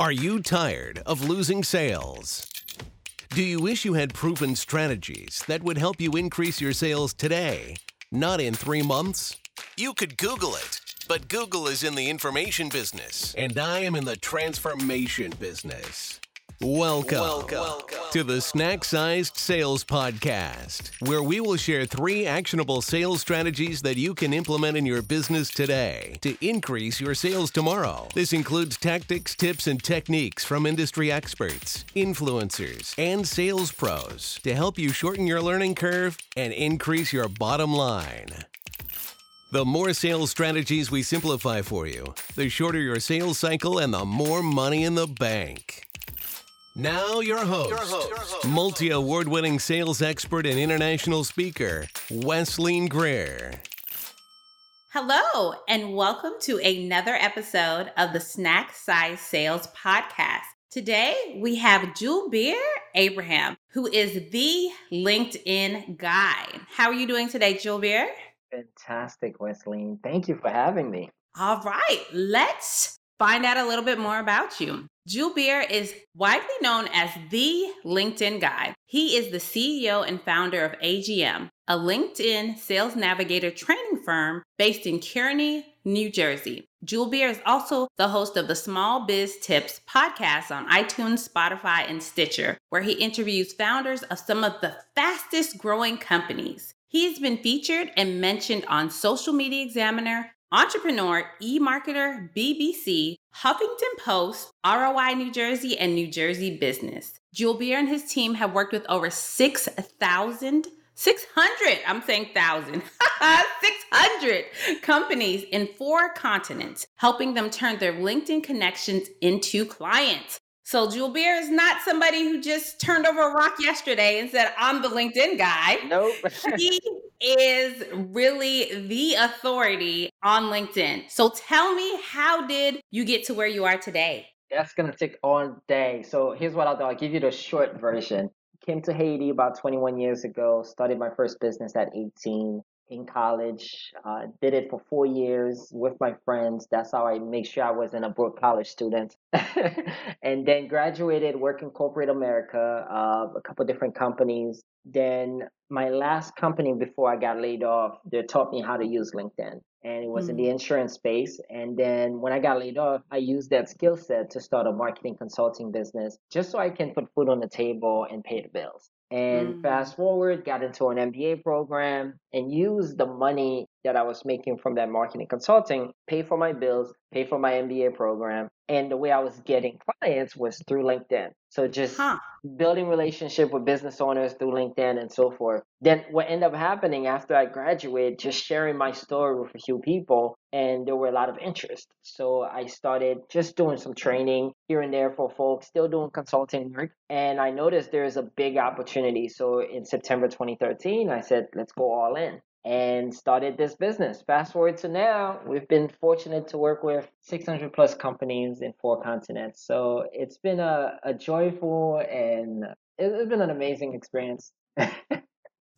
Are you tired of losing sales? Do you wish you had proven strategies that would help you increase your sales today, not in three months? You could Google it, but Google is in the information business, and I am in the transformation business. Welcome, Welcome, to the Snack Sized Sales Podcast, where we will share three actionable sales strategies that you can implement in your business today to increase your sales tomorrow. This includes tactics, tips, and techniques from industry experts, influencers, and sales pros to help you shorten your learning curve and increase your bottom line. The more sales strategies we simplify for you, the shorter your sales cycle and the more money in the bank. Now, your host, your host. multi award winning sales expert and international speaker, Wesleyne Greer. Hello, and welcome to another episode of the Snack Size Sales Podcast. Today, we have Julbert Abraham, who is the LinkedIn guy. How are you doing today, Julbert? Fantastic, Wesleyan. Thank you for having me. All right, let's find out a little bit more about you. Julbert is widely known as the LinkedIn guy. He is the CEO and founder of AGM, a LinkedIn sales navigator training firm based in Kearny, New Jersey. Julbert is also the host of the Small Biz Tips podcast on iTunes, Spotify, and Stitcher, where he interviews founders of some of the fastest growing companies. He's been featured and mentioned on Social Media Examiner, Entrepreneur, eMarketer, BBC, Huffington Post, ROI New Jersey, and New Jersey Business. Julbert and his team have worked with over 6,000 600, I'm saying thousand, 600 companies in four continents, helping them turn their LinkedIn connections into clients. So Julbert is not somebody who just turned over a rock yesterday and said, I'm the LinkedIn guy. Nope. he is really the authority on LinkedIn. So tell me, how did you get to where you are today? That's gonna take all day. So here's what I'll do. I'll give you the short version. Came to Haiti about 21 years ago. Started my first business at 18 in college. Uh, did it for four years with my friends. That's how I make sure I wasn't a broke college student. and then graduated, worked working corporate America, uh, a couple different companies. Then my last company before I got laid off, they taught me how to use LinkedIn. And it was mm-hmm. in the mm. insurance space. And then when I got laid off, I used that skill set to start a marketing consulting business just so I can put food on the table and pay the bills. And mm. fast forward, got into an MBA program and use the money that I was making from that marketing consulting, pay for my bills, pay for my MBA program. And the way I was getting clients was through LinkedIn. So just huh. building relationship with business owners through LinkedIn and so forth. Then what ended up happening after I graduated, just sharing my story with a few people, and there were a lot of interest. So I started just doing some training here and there for folks, still doing consulting work. And I noticed there's a big opportunity. So in September 2013, I said, let's go all in and started this business. Fast forward to now, we've been fortunate to work with 600 plus companies in four continents. So it's been a, a joyful and it's been an amazing experience.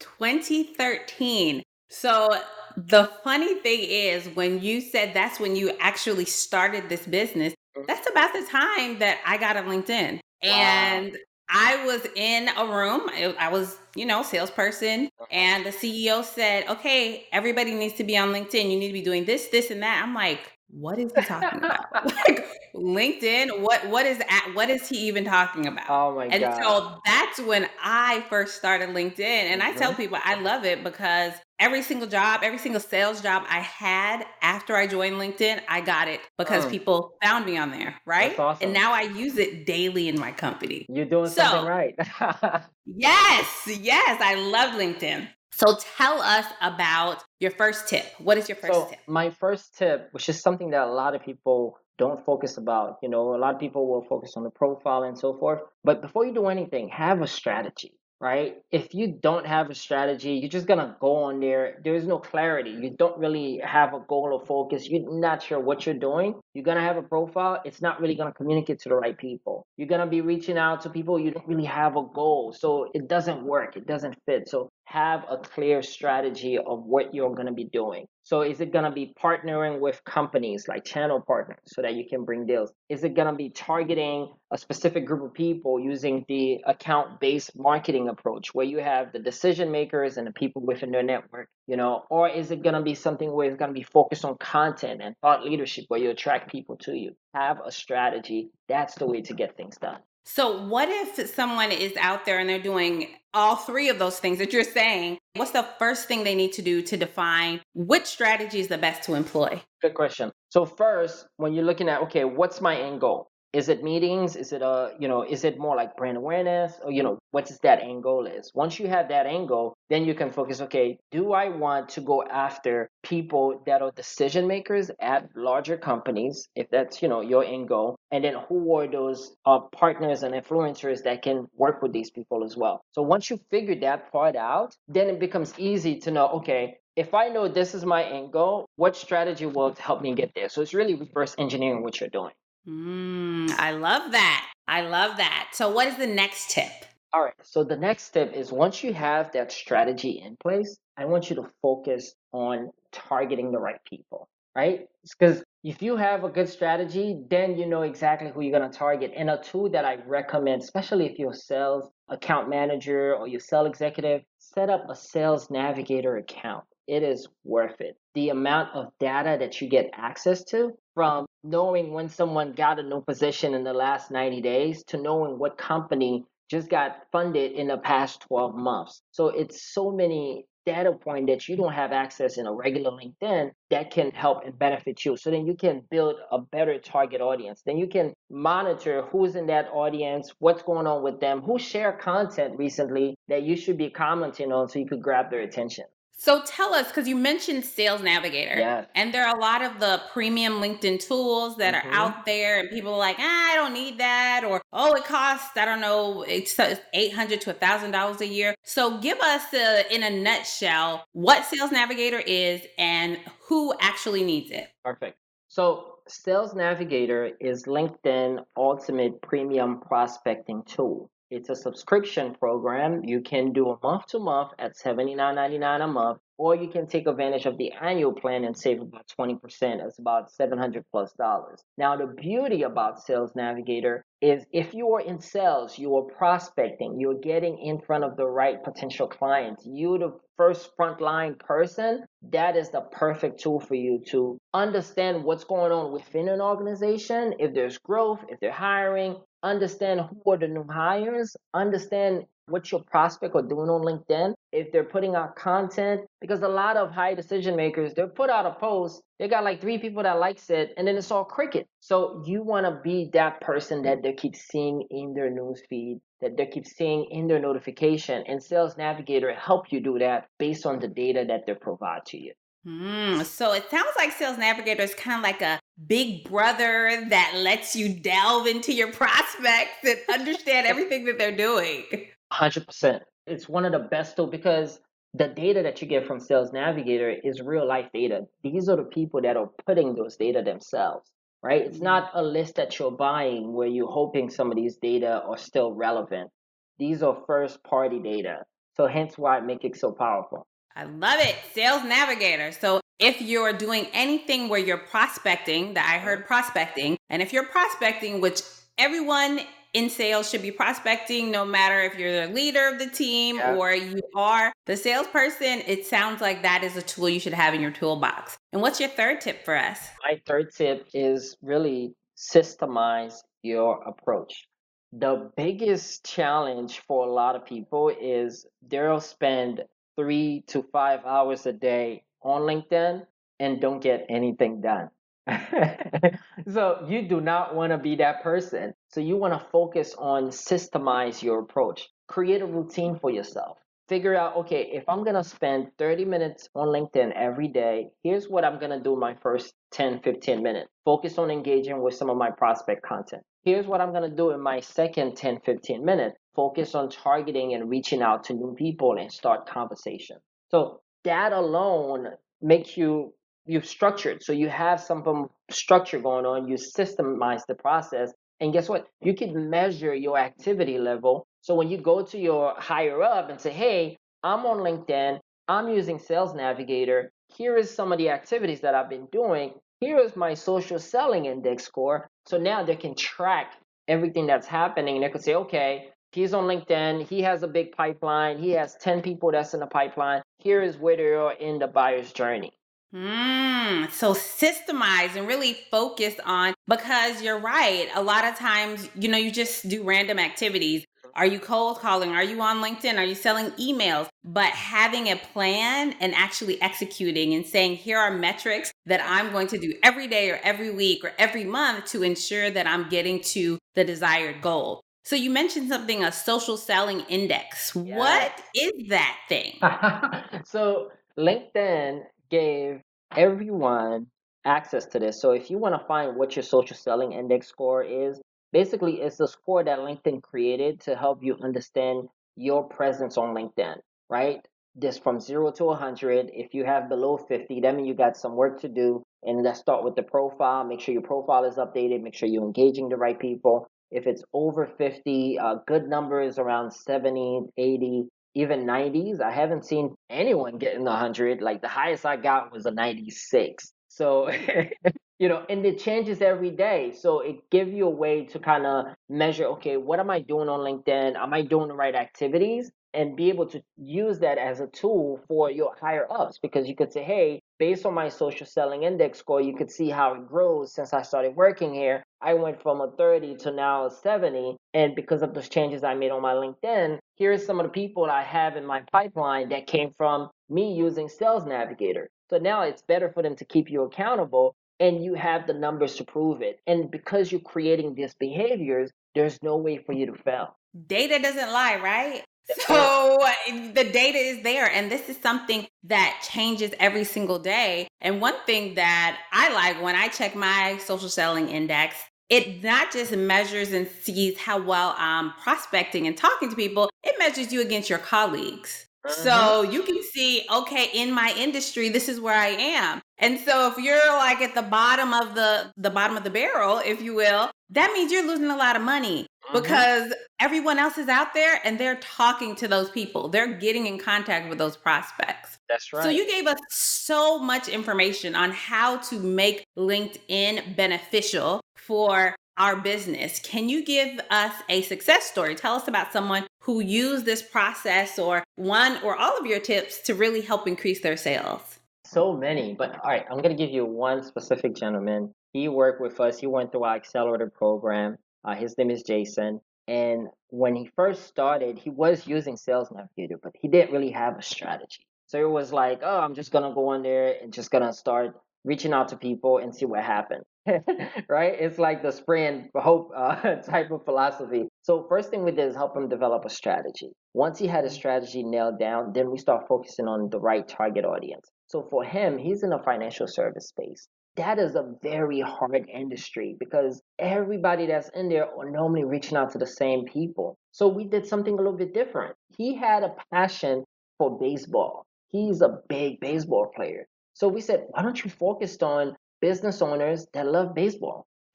2013. So the funny thing is, when you said that's when you actually started this business, mm. that's about the time that I got on LinkedIn. Wow. And I was in a room. I was, you know, salesperson, uh-huh. and the CEO said, "Okay, everybody needs to be on LinkedIn. You need to be doing this, this, and that." I'm like, "What is he talking about? like LinkedIn? What? What is at? What is he even talking about?" Oh my and god! And so that's when I first started LinkedIn, and mm-hmm. I tell mm-hmm. people I love it because every single job, every single sales job I had after I joined LinkedIn, I got it because mm. people found me on there, right? Awesome. And now I use it daily in my company. You're doing so, something right. yes, yes, I love LinkedIn. So tell us about your first tip. What is your first so tip? My first tip, which is something that a lot of people don't focus about, you know, a lot of people will focus on the profile and so forth. But before you do anything, have a strategy right? If you don't have a strategy, you're just gonna go on there. There's no clarity. You don't really have a goal or focus. You're not sure what you're doing. You're gonna have a profile. It's not really gonna communicate to the right people. You're gonna be reaching out to people you don't really have a goal. So it doesn't work. It doesn't fit. So have a clear strategy of what you're gonna be doing. So is it going to be partnering with companies like channel partners so that you can bring deals? Is it going to be targeting a specific group of people using the account based marketing approach where you have the decision makers and the people within their network, you know, or is it going to be something where it's going to be focused on content and thought leadership where you attract people to you? Have a strategy. That's the way to get things done. So, what if someone is out there and they're doing all three of those things that you're saying? What's the first thing they need to do to define which strategy is the best to employ? Good question. So, first, when you're looking at, okay, what's my end goal? Is it meetings? Is it a you know is it more like brand awareness? Or you know what is that end goal is? Once you have that goal then you can focus okay do i want to go after people that are decision makers at larger companies if that's you know your end goal? And then who are those uh, partners and influencers that can work with these people as well? So once you figure that part out then it becomes easy to know okay if I know this is my end goal, what strategy will help me get there? So it's really reverse engineering what you're doing. Mm, I love that. I love that. So, what is the next tip? All right. So, the next tip is once you have that strategy in place, I want you to focus on targeting the right people, right? Because if you have a good strategy, then you know exactly who you're going to target. And a tool that I recommend, especially if you're a sales account manager or your sales executive, set up a sales navigator account it is worth it. The amount of data that you get access to from knowing when someone got a new position in the last 90 days to knowing what company just got funded in the past 12 months. So it's so many data point that you don't have access in a regular LinkedIn that can help and benefit you. So then you can build a better target audience. Then you can monitor who's in that audience, what's going on with them, who share content recently that you should be commenting on so you could grab their attention. So tell us, because you mentioned Sales Navigator, yes. and there are a lot of the premium LinkedIn tools that mm-hmm. are out there, and people are like, ah, I don't need that, or oh, it costs, I don't know, it's eight hundred to a thousand dollars a year. So give us, uh, in a nutshell, what Sales Navigator is and who actually needs it. Perfect. So Sales Navigator is LinkedIn Ultimate Premium Prospecting Tool. It's a subscription program. You can do a month to month at $79.99 a month, or you can take advantage of the annual plan and save about 20%. It's about 700 plus dollars. Now, the beauty about Sales Navigator is if you are in sales, you are prospecting, you're getting in front of the right potential clients, you're the first frontline person, that is the perfect tool for you to understand what's going on within an organization, if there's growth, if they're hiring, understand who are the new hires, understand what your prospect are doing on LinkedIn, if they're putting out content, because a lot of high decision makers, they'll put out a post, they got like three people that likes it, and then it's all cricket. So you want to be that person that they keep seeing in their news feed, that they keep seeing in their notification, and Sales Navigator help you do that based on the data that they provide to you. Mm, so it sounds like Sales Navigator is kind of like a big brother that lets you delve into your prospects and understand everything that they're doing. 100%. It's one of the best tools because the data that you get from Sales Navigator is real life data. These are the people that are putting those data themselves, right? It's mm-hmm. not a list that you're buying where you're hoping some of these data are still relevant. These are first party data. So hence why it makes it so powerful. I love it. Sales Navigator. So if you're doing anything where you're prospecting, that I heard prospecting, and if you're prospecting, which everyone in sales should be prospecting, no matter if you're the leader of the team yeah. or you are the salesperson, it sounds like that is a tool you should have in your toolbox. And what's your third tip for us? My third tip is really systemize your approach. The biggest challenge for a lot of people is they'll spend three to five hours a day on LinkedIn and don't get anything done. so you do not want to be that person. So you want to focus on systemize your approach. Create a routine for yourself. Figure out, okay, if I'm going to spend 30 minutes on LinkedIn every day, here's what I'm going to do my first 10, 15 minutes. Focus on engaging with some of my prospect content. Here's what I'm going to do in my second 10, 15 minutes. Focus on targeting and reaching out to new people and start conversation. So that alone makes you you structured. So you have some structure going on. You systemize the process, and guess what? You can measure your activity level. So when you go to your higher up and say, "Hey, I'm on LinkedIn. I'm using Sales Navigator. here is some of the activities that I've been doing. Here is my social selling index score. So now they can track everything that's happening. and They could say, okay, he's on LinkedIn. He has a big pipeline. He has 10 people that's in the pipeline. Here is where they are in the buyer's journey. Mm, so systemize and really focus on because you're right. A lot of times, you know, you just do random activities. Are you cold calling? Are you on LinkedIn? Are you selling emails? But having a plan and actually executing and saying, here are metrics that I'm going to do every day or every week or every month to ensure that I'm getting to the desired goal. So you mentioned something, a social selling index. Yeah. What is that thing? so LinkedIn gave everyone access to this. So if you want to find what your social selling index score is, basically it's a score that LinkedIn created to help you understand your presence on LinkedIn, right? This from zero to 100. If you have below 50, that means you got some work to do. And let's start with the profile. Make sure your profile is updated. Make sure you're engaging the right people. If it's over 50, uh, good number is around 70, 80, even 90s. I haven't seen anyone getting 100. Like the highest I got was a 96. So, you know, and it changes every day. So it gives you a way to kind of measure, okay, what am I doing on LinkedIn? Am I doing the right activities? And be able to use that as a tool for your higher ups because you could say, hey, based on my social selling index score, you could see how it grows since I started working here. I went from a 30 to now a 70. And because of those changes I made on my LinkedIn, here's some of the people that I have in my pipeline that came from me using Sales Navigator. So now it's better for them to keep you accountable and you have the numbers to prove it. And because you're creating these behaviors, there's no way for you to fail. Data doesn't lie, right? So the data is there, and this is something that changes every single day. And one thing that I like when I check my social selling index, it not just measures and sees how well I'm prospecting and talking to people, it measures you against your colleagues. So mm-hmm. you can see, okay, in my industry, this is where I am. And so if you're like at the bottom of the the bottom of the barrel, if you will, that means you're losing a lot of money mm-hmm. because everyone else is out there and they're talking to those people. They're getting in contact with those prospects. That's right. So you gave us so much information on how to make LinkedIn beneficial for our business. Can you give us a success story? Tell us about someone who used this process or one or all of your tips to really help increase their sales. So many, but all right, I'm going to give you one specific gentleman. He worked with us, he went through our accelerator program. Uh, his name is Jason. And when he first started, he was using Sales Navigator, but he didn't really have a strategy. So it was like, oh, I'm just going to go in there and just going to start reaching out to people and see what happens. right? It's like the spray and hope uh, type of philosophy. So first thing we did is help him develop a strategy. Once he had a strategy nailed down, then we start focusing on the right target audience. So for him, he's in a financial service space. That is a very hard industry because everybody that's in there are normally reaching out to the same people. So we did something a little bit different. He had a passion for baseball. He's a big baseball player. So we said, why don't you focus on business owners that love baseball?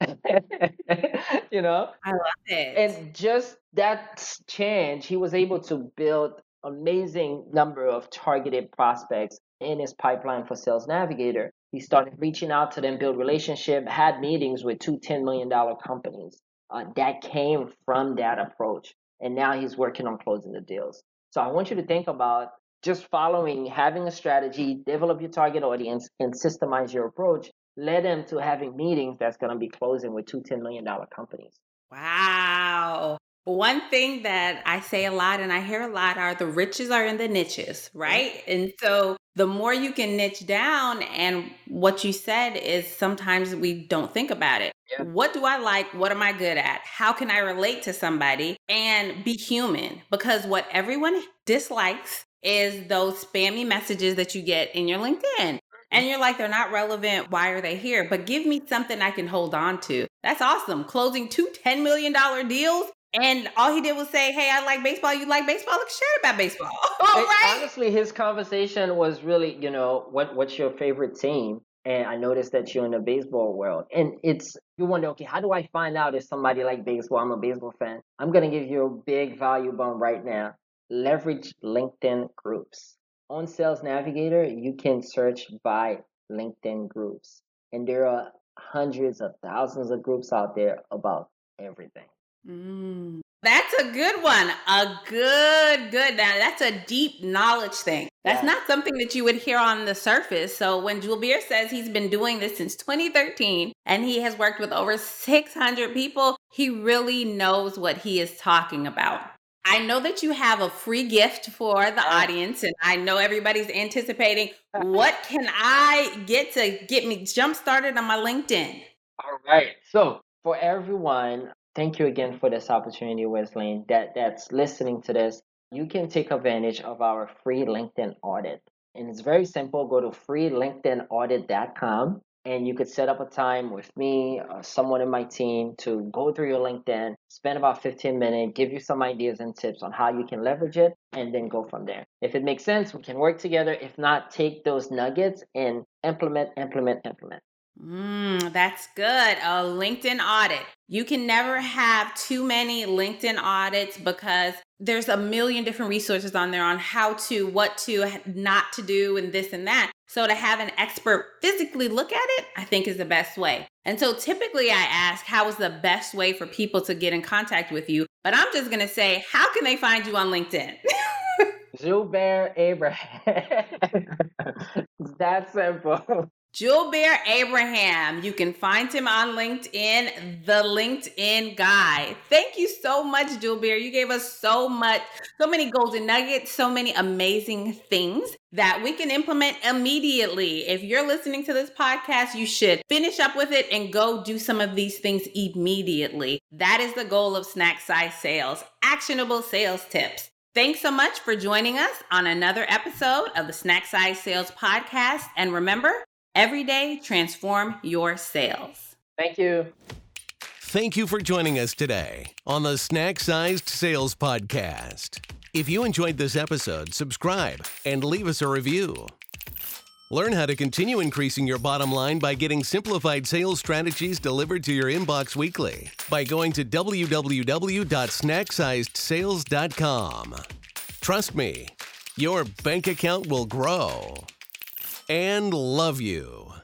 you know? I love it. And just that change, he was able to build amazing number of targeted prospects in his pipeline for Sales Navigator. He started reaching out to them, build relationship, had meetings with two $10 million companies. Uh, that came from that approach. And now he's working on closing the deals. So I want you to think about just following, having a strategy, develop your target audience, and systemize your approach led them to having meetings that's going to be closing with two $10 million companies. Wow. One thing that I say a lot and I hear a lot are the riches are in the niches, right? And so the more you can niche down, and what you said is sometimes we don't think about it. Yeah. What do I like? What am I good at? How can I relate to somebody and be human? Because what everyone dislikes is those spammy messages that you get in your LinkedIn. Mm-hmm. And you're like, they're not relevant. Why are they here? But give me something I can hold on to. That's awesome. Closing two $10 million deals. And all he did was say, Hey, I like baseball. You like baseball? Look, share about baseball. All right. Honestly, his conversation was really, you know, what what's your favorite team? And I noticed that you're in the baseball world. And it's, you wonder, okay, how do I find out if somebody like baseball? I'm a baseball fan. I'm going to give you a big value bomb right now leverage LinkedIn groups. on Sales Navigator, you can search by LinkedIn groups. And there are hundreds of thousands of groups out there about everything. Mm. That's a good one. A good, good. Now, that's a deep knowledge thing. That's yeah. not something that you would hear on the surface. So when Julbert says he's been doing this since 2013 and he has worked with over 600 people, he really knows what he is talking about. I know that you have a free gift for the audience, and I know everybody's anticipating. What can I get to get me jump started on my LinkedIn? All right. So for everyone, thank you again for this opportunity, Wesley, that, that's listening to this. You can take advantage of our free LinkedIn audit. And it's very simple. Go to freelinkedinaudit.com and you could set up a time with me or someone in my team to go through your LinkedIn, spend about 15 minutes, give you some ideas and tips on how you can leverage it, and then go from there. If it makes sense, we can work together. If not, take those nuggets and implement, implement, implement. Mm, that's good. A LinkedIn audit. You can never have too many LinkedIn audits because there's a million different resources on there on how to, what to, not to do, and this and that. So to have an expert physically look at it, I think is the best way. And so typically I ask, how is the best way for people to get in contact with you? But I'm just going to say, how can they find you on LinkedIn? Julbert Abraham. that simple. Julbert Abraham. You can find him on LinkedIn, the LinkedIn guy. Thank you so much, Julbert. You gave us so much, so many golden nuggets, so many amazing things that we can implement immediately. If you're listening to this podcast, you should finish up with it and go do some of these things immediately. That is the goal of Snack Size Sales actionable sales tips. Thanks so much for joining us on another episode of the Snack Size Sales Podcast. And remember, Every day, transform your sales. Thank you. Thank you for joining us today on the Snack Sized Sales Podcast. If you enjoyed this episode, subscribe and leave us a review. Learn how to continue increasing your bottom line by getting simplified sales strategies delivered to your inbox weekly by going to www.snacksizedSales.com. Trust me, your bank account will grow and love you.